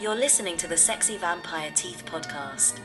You're listening to the Sexy Vampire Teeth podcast.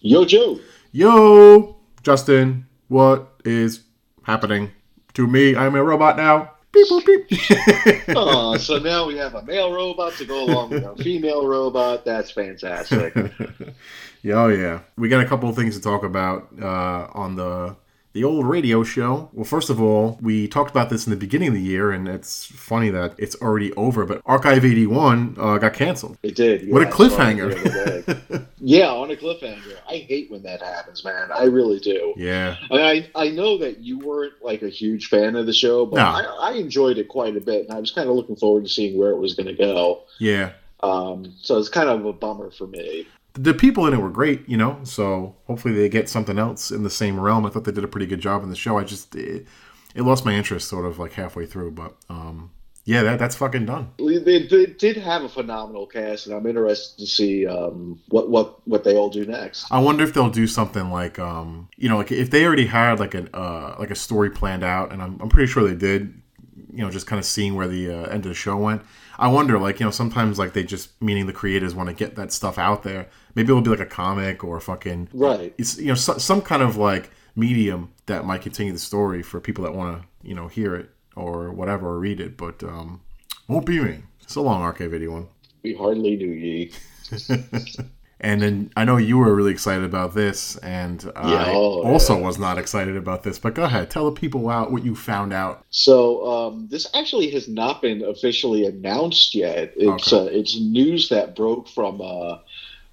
Yo, Joe. Yo, Justin, what is happening to me? I'm a robot now. Beep, boop, beep. oh, so now we have a male robot to go along with our female robot. That's fantastic. yeah, oh yeah. We got a couple of things to talk about uh, on the the old radio show. Well, first of all, we talked about this in the beginning of the year, and it's funny that it's already over. But Archive 81 uh, got canceled. It did. What a cliffhanger. yeah, on a cliffhanger. I hate when that happens, man. I really do. yeah. I, mean, I I know that you weren't like a huge fan of the show, but No. I, I enjoyed it quite a bit, and I was kind of looking forward to seeing where it was going to go. Yeah. Um, so it's kind of a bummer for me. The people in it were great, you know. So hopefully they get something else in the same realm. I thought they did a pretty good job in the show. I just it, it lost my interest sort of like halfway through, but um, yeah, that that's fucking done. They, they did have a phenomenal cast, and I'm interested to see um, what what what they all do next. I wonder if they'll do something like um, you know, like if they already had like an uh, like a story planned out, and I'm I'm pretty sure they did. You know, just kind of seeing where the uh, end of the show went. I wonder, like, you know, sometimes like they just meaning the creators want to get that stuff out there. Maybe it'll be like a comic or a fucking Right. it's you know so, some kind of like medium that might continue the story for people that want to you know hear it or whatever or read it but um won't be me so long archive 81 We hardly knew ye. and then i know you were really excited about this and i oh, also yeah. was not excited about this but go ahead tell the people out what you found out So um, this actually has not been officially announced yet. It's Okay. uh, it's news that broke from uh,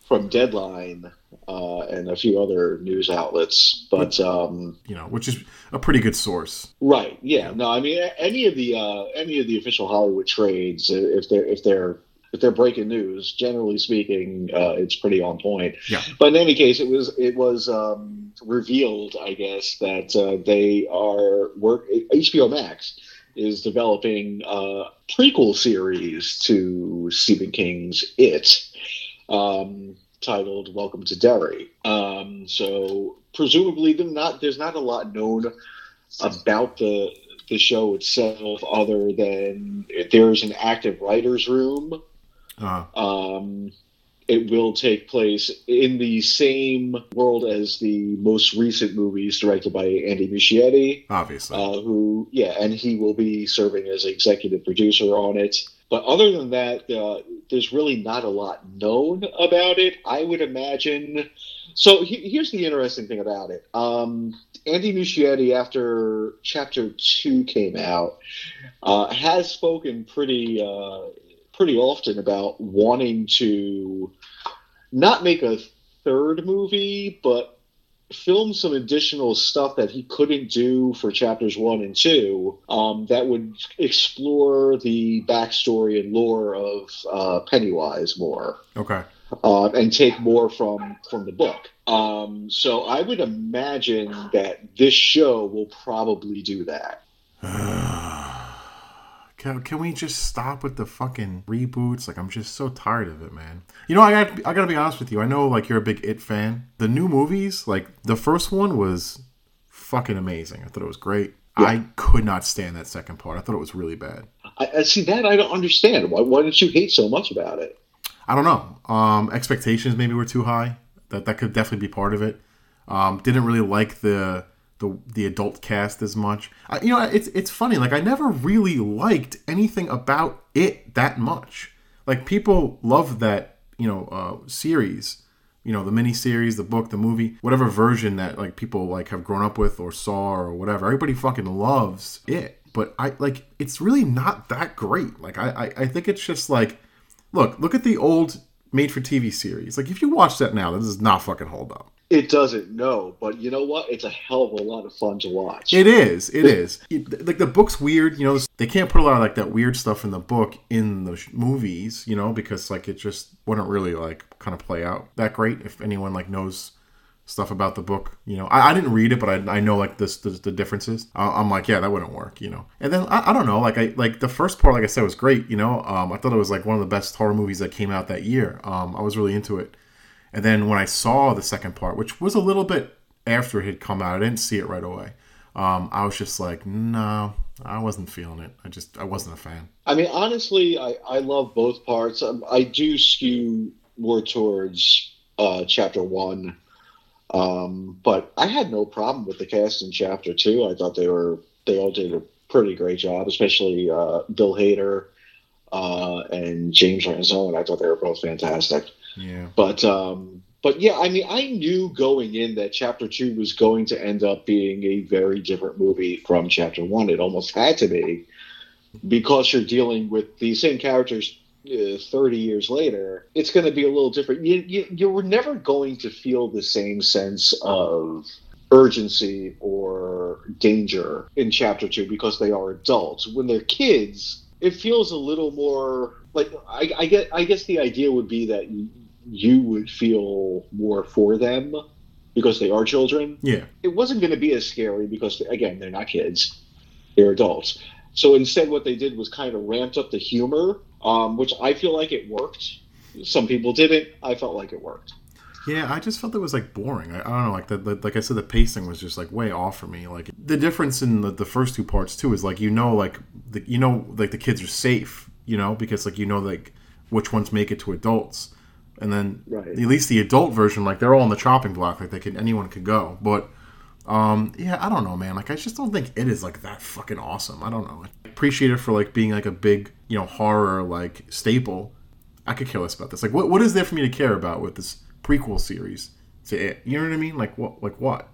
from Deadline uh, and a few other news outlets. But um, you know which is a pretty good source right, yeah, no, I mean any of the uh, any of the official Hollywood trades, if they're if they're if they're breaking news, generally speaking, uh, it's pretty on point. Yeah. But in any case, it was it was um, revealed, I guess, that uh, they are work. HBO Max is developing a prequel series to Stephen King's It, um, titled "Welcome to Derry." Um, so presumably, there's not there's not a lot known about the the show itself, other than there's an active writers' room. Uh Um, it will take place in the same world as the most recent movies directed by Andy Muschietti, obviously uh, who, yeah, and he will be serving as executive producer on it. But other than that, uh, there's really not a lot known about it. I would imagine. So he, here's the interesting thing about it. Um, Andy Muschietti, after Chapter Two came out, uh, has spoken pretty uh, pretty often about wanting to not make a third movie, but film some additional stuff that he couldn't do for chapters one and two um, that would explore the backstory and lore of uh, Pennywise more okay uh, and take more from from the book. Um, so I would imagine that this show will probably do that. Can, can we just stop with the fucking reboots? Like, I'm just so tired of it, man. You know, I got I gotta be honest with you. I know, like, you're a big It fan. The new movies, like, the first one was fucking amazing. I thought it was great. I could not stand that second part. I thought it was really bad. I, I see that I don't understand. Why, why did you hate so much about it? I don't know. Um, expectations maybe were too high. That that could definitely be part of it. Um, didn't really like the the the adult cast as much. I, you know, it's it's funny. Like I never really liked anything about it that much. Like people love that you know uh, series. You know, the mini series, the book, the movie, whatever version that like people like have grown up with or saw or whatever. Everybody fucking loves it. But I like it's really not that great. Like I I, I think it's just like look, look at the old made for TV series. Like if you watch that now, this does not fucking hold up. It doesn't, know, But you know what? It's a hell of a lot of fun to watch. It is. It is. Like the book's weird. You know, they can't put a lot of like that weird stuff in the book in the sh- movies. You know, because like it just wouldn't really like kind of play out that great if anyone like knows stuff about the book. You know, I, I didn't read it, but I, I know like this the, the differences. I, I'm like, yeah, that wouldn't work. You know, and then I, I don't know. Like I like the first part, like I said, was great. You know, um, I thought it was like one of the best horror movies that came out that year. Um, I was really into it. And then when I saw the second part, which was a little bit after it had come out, I didn't see it right away. um, I was just like, no, I wasn't feeling it. I just I wasn't a fan. I mean, honestly, I, I love both parts. Um, I do skew more towards uh, chapter one, um, but I had no problem with the cast in chapter two. I thought they were they all did a pretty great job, especially uh, Bill Hader uh, and James Ransone. I thought they were both fantastic. Yeah. But um, but yeah, I mean, I knew going in that chapter two was going to end up being a very different movie from chapter one. It almost had to be because you're dealing with the same characters uh, 30 years later. It's going to be a little different. You, you, you were never going to feel the same sense of urgency or danger in chapter two because they are adults. When they're kids, it feels a little more like I, I get. I guess the idea would be that you would feel more for them because they are children. Yeah. It wasn't going to be as scary because again, they're not kids; they're adults. So instead, what they did was kind of ramped up the humor, um, which I feel like it worked. Some people didn't. I felt like it worked. Yeah, I just felt it was like boring. I, I don't know, like the, the, like I said, the pacing was just like way off for me. Like the difference in the, the first two parts too is like you know like the, you know like the kids are safe, you know, because like you know like which ones make it to adults, and then Right. at least the adult version like they're all on the chopping block, like they could anyone could go. But um yeah, I don't know, man. Like I just don't think it is like that fucking awesome. I don't know. I appreciate it for like being like a big you know horror like staple. I could care less about this. Like, what what is there for me to care about with this prequel series to it? You know what I mean? Like what? Like what?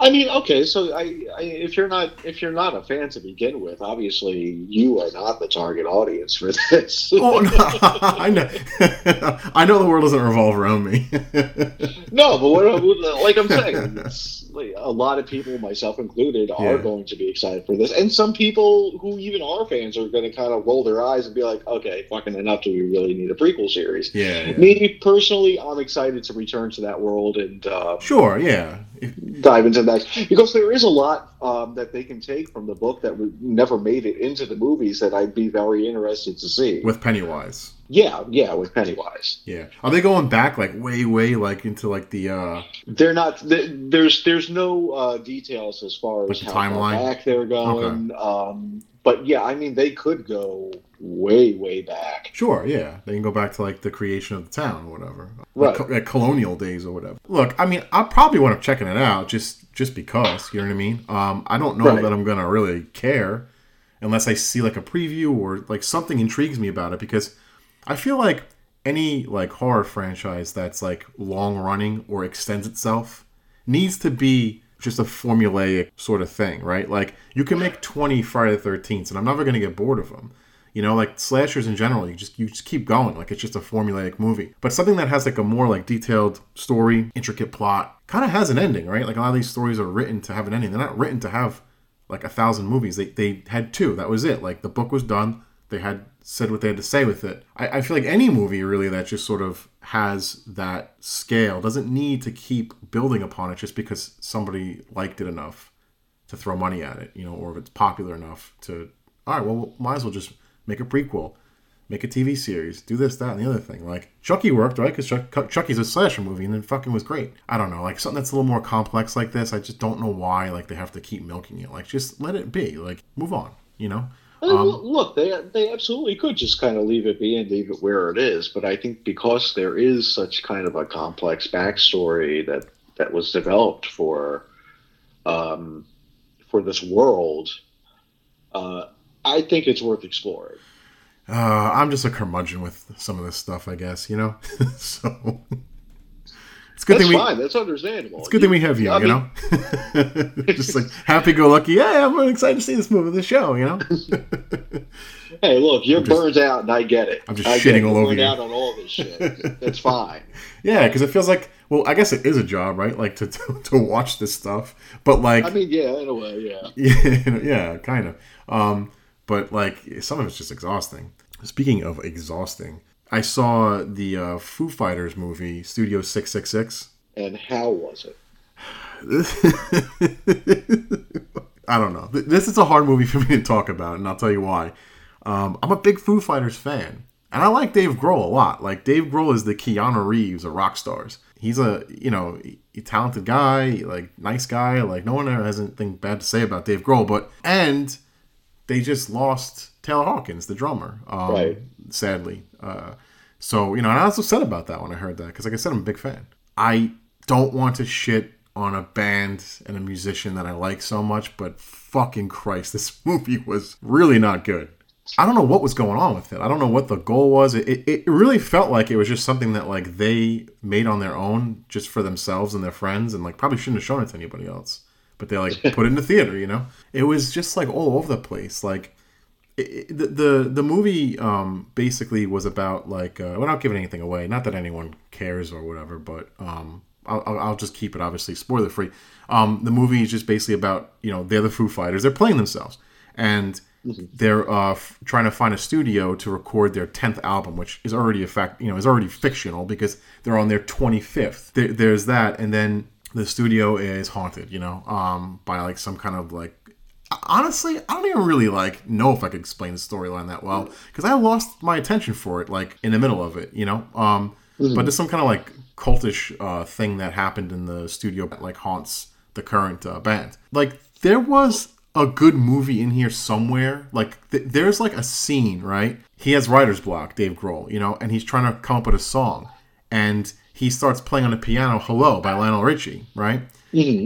I mean, okay, so I, I, if you're not if you're not a fan to begin with, obviously you are not the target audience for this. Oh no, I know. I know the world doesn't revolve around me. No, but what, like I'm saying, like, a lot of people, myself included, are Yeah. going to be excited for this, and some people who even are fans are going to kind of roll their eyes and be like, "Okay, fucking enough. Do we really need a prequel series?" yeah. Me personally, I'm excited to return to that world and uh, Sure. Yeah. Dive into that because there is a lot um, that they can take from the book that never made it into the movies that I'd be very interested to see. with Pennywise. Yeah, yeah, with Pennywise. Yeah. Are they going back like way, way like into like the uh They're not. th- There's there's no uh, details as far Like as the how far timeline? back they're going. Um, but yeah, I mean, they could go way way back. Sure, yeah. They can go back to like the creation of the town or whatever. Right. Like, like colonial days or whatever. Look, I mean, I probably want to checking it out just just because, you know what I mean? Um I don't know Right. that I'm going to really care unless I see like a preview or like something intrigues me about it because I feel like any like horror franchise that's like long running or extends itself needs to be just a formulaic sort of thing, right? Like you can make 20 Friday the 13th and I'm never going to get bored of them. You know, like slashers in general, you just you just keep going. Like it's just a formulaic movie. But something that has like a more like detailed story, intricate plot, kind of has an ending, right? Like a lot of these stories are written to have an ending. They're not written to have like a thousand movies. They they had two. That was it. Like the book was done. They had said what they had to say with it. I, I feel like any movie really that just sort of has that scale doesn't need to keep building upon it just because somebody liked it enough to throw money at it, you know, or if it's popular enough to all right, well might as well just make a prequel, make a TV series, do this, that, and the other thing. Like Chucky worked, right? Because Chuck, Chucky's a slasher movie, and it fucking was great. I don't know, like something that's a little more complex like this. I just don't know why like they have to keep milking it. Like just let it be. Like move on, you know. Um, look, they they absolutely could just kind of leave it be and leave it where it is. But I think because there is such kind of a complex backstory that that was developed for um, for this world, uh, I think it's worth exploring. Uh, I'm just a curmudgeon with some of this stuff, I guess. You know, so it's good That's thing we. fine. That's understandable. It's a good thing we have you, I you mean- know? Just like happy go lucky. Yeah, I'm really excited to see this movie, this show, you know? Hey, look, you're just- burned out, and I get it. I'm just I shitting it. all over burned you. out on all this shit. That's fine. yeah, because it feels like, well, I guess it is a job, right? Like to, to, to watch this stuff. But like, I mean, yeah, in a way, yeah. yeah, yeah, kind of. Um, but like, some of it's just exhausting. Speaking of exhausting, I saw the uh, Foo Fighters movie, Studio 666. And how was it? I don't know. This is a hard movie for me to talk about, and I'll tell you why. Um, I'm a big Foo Fighters fan, and I like Dave Grohl a lot. Like Dave Grohl is the Keanu Reeves of rock stars. he's a you know a talented guy, like nice guy. Like no one ever has anything bad to say about Dave Grohl. But and they just lost Taylor Hawkins, the drummer, um, Right. Sadly, uh, so you know, and I was upset about that when I heard that because, like I said, I'm a big fan. I don't want to shit on a band and a musician that I like so much, but fucking Christ, this movie was really not good. I don't know what was going on with it. I don't know what the goal was. It, it, it really felt like it was just something that like they made on their own, just for themselves and their friends, and like probably shouldn't have shown it to anybody else. But they like put it in the theater, you know. It was just like all over the place. Like it, the the the movie um basically was about like uh, without giving anything away. Not that anyone cares or whatever, but um I'll, I'll just keep it obviously spoiler free. Um, the movie is just basically about you know they're the Foo Fighters. They're playing themselves and they're uh, f- trying to find a studio to record their 10th album which is already a fact you know is already fictional because they're on their 25th there, there's that and then the studio is haunted you know um, by like some kind of like honestly i don't even really like know if i could explain the storyline that well because i lost my attention for it like in the middle of it you know? Um, but there's some kind of like cultish uh, thing that happened in the studio that like haunts the current uh, band. Like there was a good movie in here somewhere like th- there's like a scene right? He has writer's block dave grohl you know and he's trying to come up with a song and he starts playing on the piano hello by lionel richie right?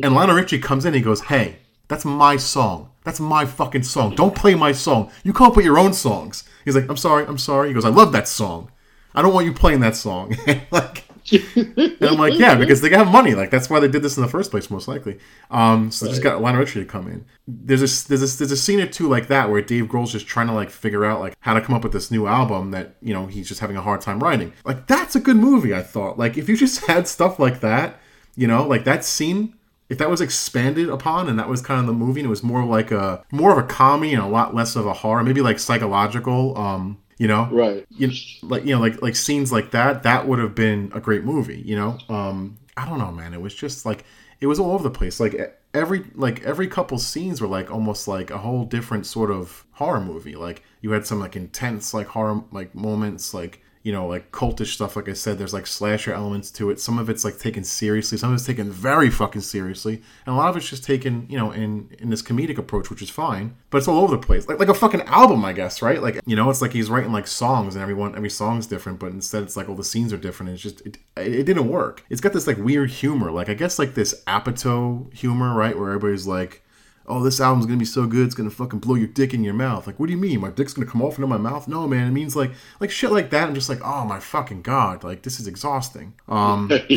And lionel richie comes in he goes hey that's my song that's my fucking song don't play my song you can't put your own songs he's like i'm sorry i'm sorry he goes i love that song i don't want you playing that song like and I'm like, yeah, because they have money. Like that's why they did this in the first place, most likely. Um, so they just got Lionel Richie to come in. There's a there's a, there's a scene or two like that where Dave Grohl's just trying to like figure out like how to come up with this new album that you know he's just having a hard time writing. Like that's a good movie. I thought. Like if you just had stuff like that, you know, like that scene. If that was expanded upon and that was kind of the movie and it was more like a more of a comedy and a lot less of a horror, maybe like psychological, um, you know, Right. you know, like you know like like scenes like that that would have been a great movie you know? Um i don't know man. It was just like it was all over the place. Like every like every couple scenes were like almost like a whole different sort of horror movie. Like you had some like intense like horror like moments like you know like cultish stuff like i said there's like slasher elements to it. Some of it's like taken seriously. Some of it's taken very fucking seriously. And a lot of it's just taken you know in in this comedic approach which is fine. But it's all over the place. Like like a fucking album i guess right? Like you know it's like he's writing like songs and everyone every song's different but instead it's like all the scenes are different. And it's just it, it didn't work. It's got this like weird humor. Like i guess like this apatow humor right where everybody's like oh, this album's gonna be so good, it's gonna fucking blow your dick in your mouth. Like, what do you mean? My dick's gonna come off into my mouth? No, man. It means like like shit like that. I'm just like, oh my fucking god, like this is exhausting. Um,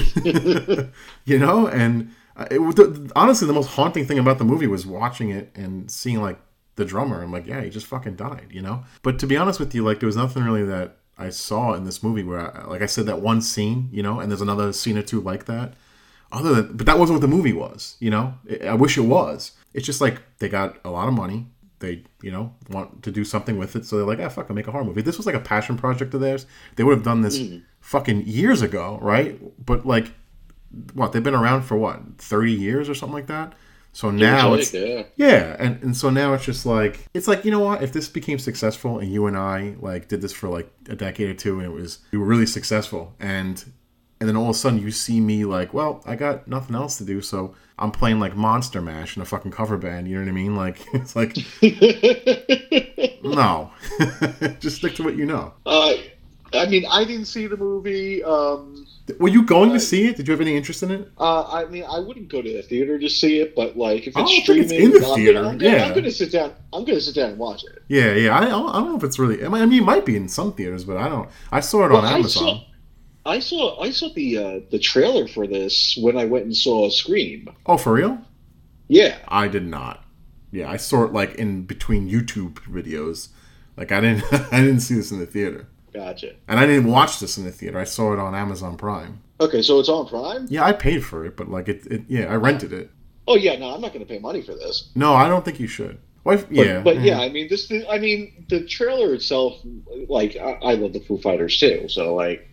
you know, and uh, it, the, honestly, the most haunting thing about the movie was watching it and seeing like the drummer. I'm like, yeah, he just fucking died, you know. But to be honest with you, like there was nothing really that I saw in this movie where, I, like I said, that one scene, you know, and there's another scene or two like that other than but that wasn't what the movie was you know I wish it was it's just like they got a lot of money. They you know want to do something with it. So they're like ah fuck i'll make a horror movie. If this was like a passion project of theirs. They would have done this fucking years ago right? But like what they've been around for what 30 years or something like that? So now it's yeah. yeah, and, and so now it's just like it's like you know what? If this became successful and you and I like did this for like a decade or two and it was we were really successful and and then all of a sudden you see me like, well, I got nothing else to do, so I'm playing like Monster Mash in a fucking cover band. You know what I mean? Like it's like no, just stick to what you know. uh, I mean, I didn't see the movie. Um, Were you going to see it? Did you have any interest in it? uh, I mean, I wouldn't go to the theater to see it, but like if it's don't it's streaming, in the I'm theater, Gonna, I'm, gonna, yeah. I'm gonna sit down. I'm gonna sit down and watch it. Yeah, yeah. I, I don't know if it's really. I mean, it might be in some theaters, but I don't. I saw it on Well, I Amazon. I saw I saw the uh, the trailer for this when I went and saw a Scream. Oh, for real? Yeah, I did not. Yeah, I saw it like in between YouTube videos. Like I didn't I didn't see this in the theater. gotcha. And I didn't watch this in the theater. I saw it on Amazon Prime. Okay, so it's on Prime. Yeah, I paid for it, but like it, it yeah, I rented it. Oh yeah, no, I'm not gonna pay money for this. No, I don't think you should. Wife, But, yeah. but mm. yeah, I mean this. I mean the trailer itself. Like I, I love the Foo Fighters too, so like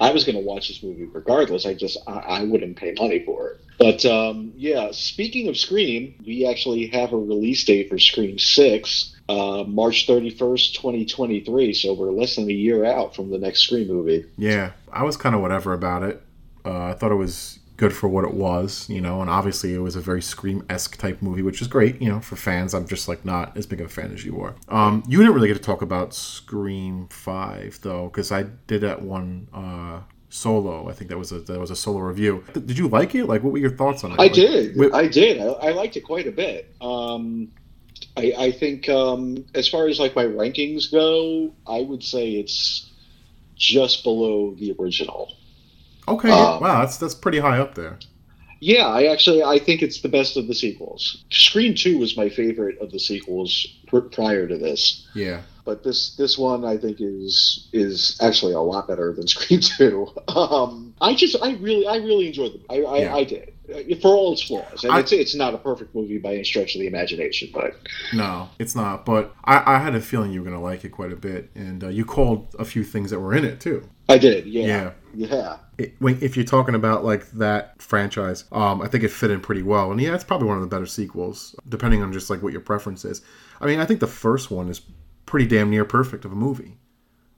I was gonna watch this movie regardless. I just I, I wouldn't pay money for it. But um, yeah, speaking of Scream, we actually have a release date for Scream Six, uh, March thirty first, twenty twenty three. So we're less than a year out from the next Scream movie. Yeah, I was kind of whatever about it. Uh, I thought it was good for what it was, you know, and obviously it was a very Scream esque type movie, which is great, you know, for fans. I'm just like not as big of a fan as you are. Um, you didn't really get to talk about Scream Five though, because I did that one uh, solo. I think that was a that was a solo review. Did you like it? Like, what were your thoughts on it? I Like, did. I did. I, I liked it quite a bit. Um, I, I think um, as far as like my rankings go, I would say it's just below the original. Okay, um, wow, that's that's pretty high up there. Yeah, I actually I think it's the best of the sequels. Scream Two was my favorite of the sequels prior to this, Yeah, but this this one I think is is actually a lot better than Scream Two. Um, I just I really I really enjoyed them. I I, Yeah. I did for all its flaws, and I- it's it's not a perfect movie by any stretch of the imagination, but no, it's not. But I, I had a feeling you were gonna like it quite a bit, and uh, you called a few things that were in it too. I did. Yeah, Yeah. yeah. it, when, if you're talking about like that franchise, um, I think it fit in pretty well. And yeah, it's probably one of the better sequels, depending on just like what your preference is. I mean, I think the first one is pretty damn near perfect of a movie.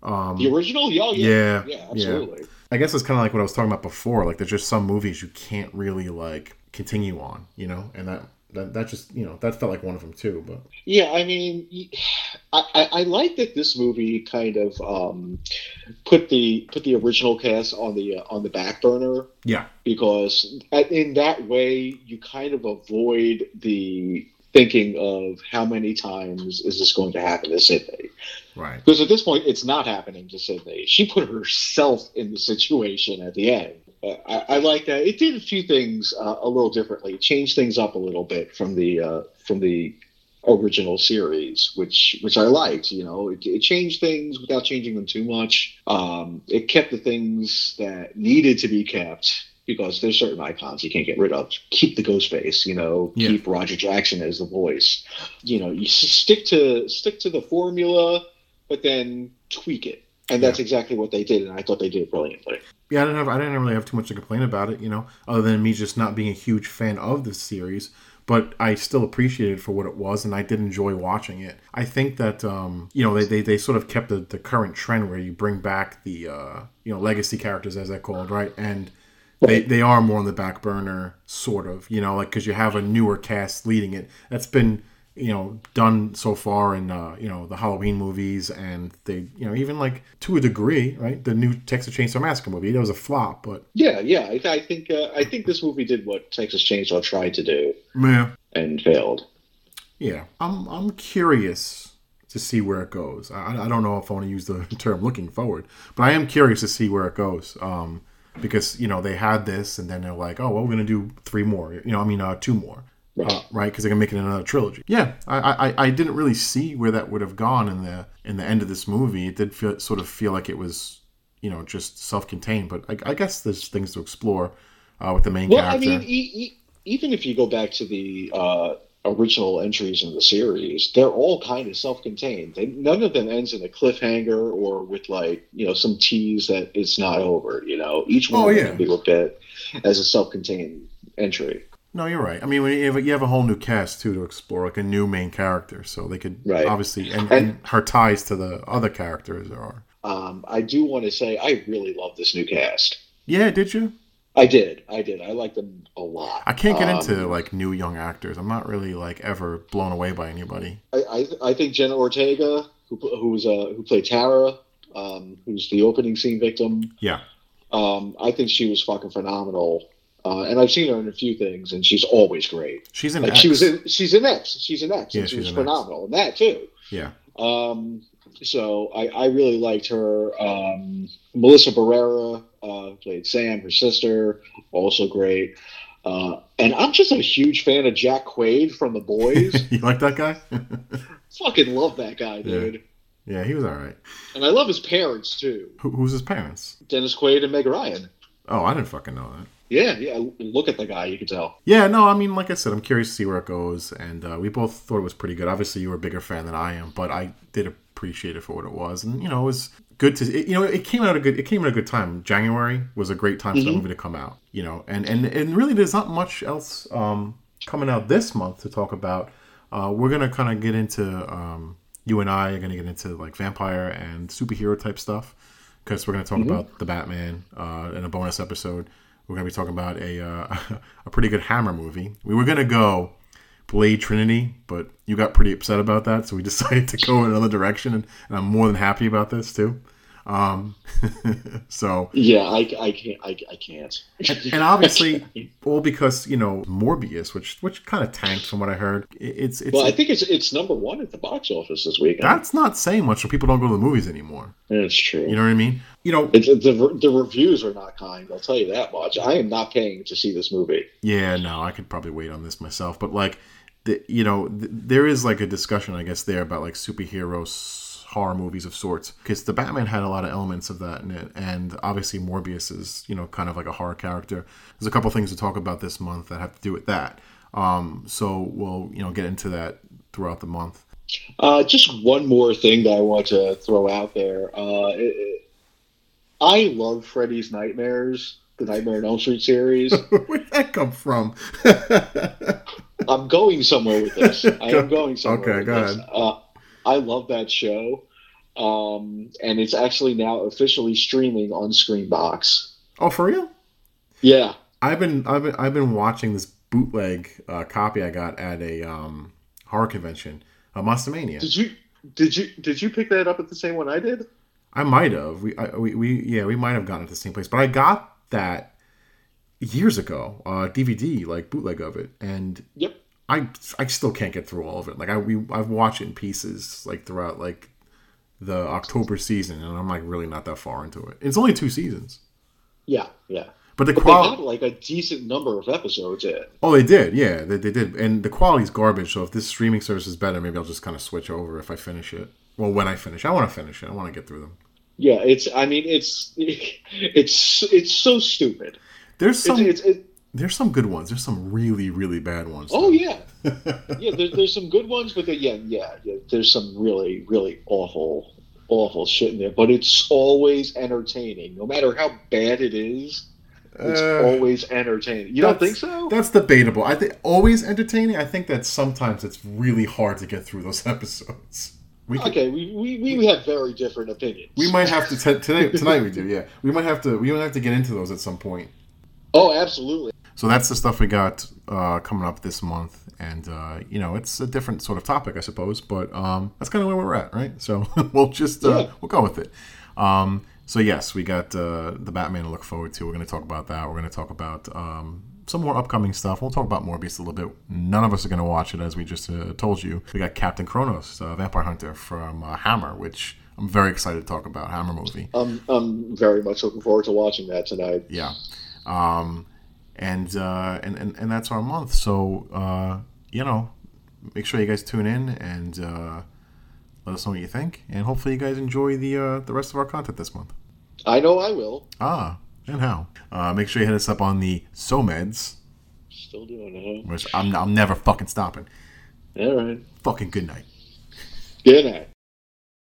The original, yeah, Um, yeah, yeah, yeah. absolutely. I guess it's kind of like what I was talking about before. Like, there's just some movies you can't really like continue on, you know, and that that, that just you know that felt like one of them too. But Yeah, I mean, i i like that this movie kind of um, put the put the original cast on the uh, on the back burner yeah, because in that way you kind of avoid the thinking of how many times is this going to happen to Sydney right, because at this point it's not happening to Sydney. She put herself in the situation at the end. Uh, I, I like that. It did a few things uh, a little differently, changed things up a little bit from the uh, from the original series, which which I liked. You know, it, it changed things without changing them too much. Um, it kept the things that needed to be kept because there's certain icons you can't get rid of. Keep the ghost face. You know, Yeah. keep Roger Jackson as the voice. You know, you stick to stick to the formula, but then tweak it. And that's exactly what they did, and I thought they did it brilliantly. yeah. I didn't have I didn't really have too much to complain about it, you know, other than me just not being a huge fan of the series. But I still appreciated it for what it was, and I did enjoy watching it. I think that um, you know they, they, they sort of kept the, the current trend where you bring back the uh, you know legacy characters as they're called, right? And they, they are more on the back burner, sort of, you know, like because you have a newer cast leading it. That's been you know done so far in uh, you know the Halloween movies, and they you know even like to a degree, right? The new Texas Chainsaw Massacre movie, that was a flop, but Yeah, yeah. I, I think uh, I think this movie did what Texas Chainsaw tried to do yeah, and failed. yeah. I'm I'm curious to see where it goes. I, I don't know if I want to use the term looking forward, but I am curious to see where it goes. Um, because you know they had this, and then they're like, oh, well, we're gonna do three more. You know, I mean, uh, two more. Uh, right, because they're gonna make it another trilogy. Yeah, I, I I didn't really see where that would have gone in the in the end of this movie. It did feel sort of feel like it was, you know, just self-contained. But I, I guess there's things to explore uh, with the main Well, character. I mean, e- e- even if you go back to the uh, original entries in the series, they're all kind of self-contained. They, none of them ends in a cliffhanger or with like you know some tease that it's not over. You know, each one Oh, yeah. can be looked at as a self-contained entry. No, you're right. I mean, you have, you have a whole new cast too to explore, like a new main character, so they could Right. obviously and, And- and her ties to the other characters are. Um, I do want to say I really love this new cast. Yeah, did you? I did, I did. I like them a lot. I can't get Um, into like new young actors. I'm not really like ever blown away by anybody. I, I, I think Jenna Ortega, who who's uh, who played Tara, um, who's the opening scene victim. Yeah, Um, I think she was fucking phenomenal, uh, and I've seen her in a few things, and she's always great. she's an Like X. she was in, she's in X, she's an X, Yeah, and she was phenomenal in that too. Yeah, Um, so I, I really liked her. Um, Melissa Barrera uh, played Sam, her sister, also great. Uh, and I'm just a huge fan of Jack Quaid from The Boys. you like that guy? Fucking love that guy, dude. yeah, he was all right. And I love his parents too, Who, who's his parents? Dennis Quaid and Meg Ryan. Oh, I didn't fucking know that. Yeah, yeah. Look at the guy, you can tell. Yeah, no, I mean, like I said, I'm curious to see where it goes, and uh, we both thought it was pretty good. Obviously, you were a bigger fan than I am, but I did appreciate it for what it was, and you know, it was good to. It, you know, it came out a good. It came at a good time. January was a great time for that movie to come out. You know, and and and really, there's not much else um, coming out this month to talk about. Uh, we're gonna kind of get into. Um, you and I are gonna get into like vampire and superhero type stuff because we're gonna talk about the Batman uh, in a bonus episode. we're going to be talking about a uh, a pretty good Hammer movie. We were going to go Blade Trinity, but you got pretty upset about that, so we decided to go in another direction, and, and I'm more than happy about this too. Um, so Yeah, I, I can't. I, I can't. and obviously, all because you know Morbius, which which kind of tanked from what I heard. It's it's well, I think it's it's number one at the box office this weekend. that's not saying much. So people don't go to the movies anymore. That's true. You know what I mean? You know, It's, the the reviews are not kind. I'll tell you that much. I am not paying to see this movie. Yeah, no, I could probably wait on this myself. But like, the, you know, th- there is like a discussion, I guess, there about like superheroes horror movies of sorts because the Batman had a lot of elements of that in it, and obviously Morbius is you know kind of like a horror character. There's a couple things to talk about this month that have to do with that. Um, so we'll you know get into that throughout the month. Uh, just one more thing that I want to throw out there. Uh, it- it- I love Freddy's Nightmares, the Nightmare on Elm Street series. Where'd that come from? I'm going somewhere with this. I am going somewhere. Okay, go this. ahead. Uh, I love that show, um, and it's actually now officially streaming on Screambox. oh, for real? Yeah, I've been I've been I've been watching this bootleg uh, copy I got at a um, horror convention, uh, Monstermania. did you did you did you pick that up at the same one I did? I might have. We, I, we, we, yeah, we might have gotten it at the same place. But I got that years ago, uh, DVD, like bootleg of it, and Yep. I, I still can't get through all of it. Like I, we, I've watched it in pieces, like throughout like the October season, and I'm like really not that far into it. It's only two seasons, Yeah, yeah. but the quality. like a decent number of episodes in. Oh, they did, yeah, they, they did, and the quality's garbage. So if this streaming service is better, maybe I'll just kind of switch over if I finish it. Well, when I finish, I want to finish it. I want to get through them. Yeah, it's. I mean, it's it's it's so stupid. There's some, it's it, there's some good ones. There's some really, really bad ones. oh though. yeah, yeah. There's there's some good ones, but yeah, yeah, yeah. There's some really really awful awful shit in there. But it's always entertaining, no matter how bad it is. It's Uh, always entertaining. You don't think so? That's debatable. I think always entertaining. I think that sometimes it's really hard to get through those episodes. We could, Okay, we, we, we have very different opinions. we might have to t- today tonight. We do, yeah. We might have to. We might have to get into those at some point. Oh, absolutely. So that's the stuff we got uh, coming up this month, and uh, you know it's a different sort of topic, I suppose, but um, that's kind of where we're at, right? So we'll just uh, Yeah. we'll go with it. Um, so yes, we got uh, the Batman to look forward to. We're going to talk about that. We're going to talk about um, some more upcoming stuff. We'll talk about Morbius a little bit. None of us are going to watch it, as we just uh, told you. We got Captain Kronos, uh, Vampire Hunter from uh, Hammer, which I'm very excited to talk about. Hammer movie. I'm I'm very much looking forward to watching that tonight. Yeah. Um, and, uh, and, and, and that's our month. So, uh, you know, make sure you guys tune in and uh, let us know what you think. And hopefully you guys enjoy the, uh, the rest of our content this month. I know I will. Ah, and how. Uh, make sure you hit us up on the SOMEDs, Still doing it. which I'm, I'm never fucking stopping. All right. Fucking good night. Good night.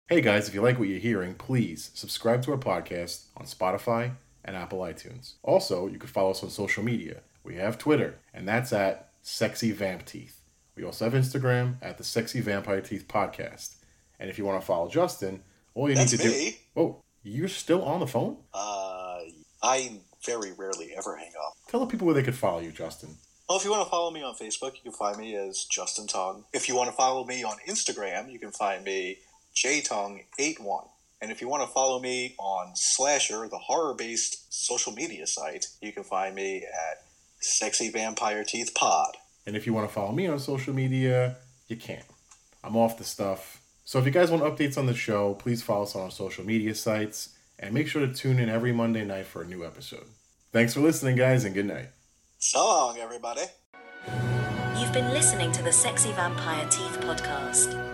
Hey guys, if you like what you're hearing, please subscribe to our podcast on Spotify and Apple iTunes. Also, you can follow us on social media. We have Twitter, and that's at Sexy Vamp Teeth. We also have Instagram at the Sexy Vampire Teeth Podcast. And if you want to follow Justin, all you That's need to me. do. Oh, you're still on the phone? Uh, I very rarely ever hang up. Tell the people where they could follow you, Justin. Well, if you want to follow me on Facebook, you can find me as Justin Tong. If you want to follow me on Instagram, you can find me jtong81. And if you want to follow me on Slasher, the horror-based social media site, you can find me at Sexy Vampire Teeth Pod. And if you want to follow me on social media, you can. I'm off the stuff. So if you guys want updates on the show, please follow us on our social media sites and make sure to tune in every Monday night for a new episode. Thanks for listening, guys, and good night. So long, everybody. You've been listening to the Sexy Vampire Teeth podcast.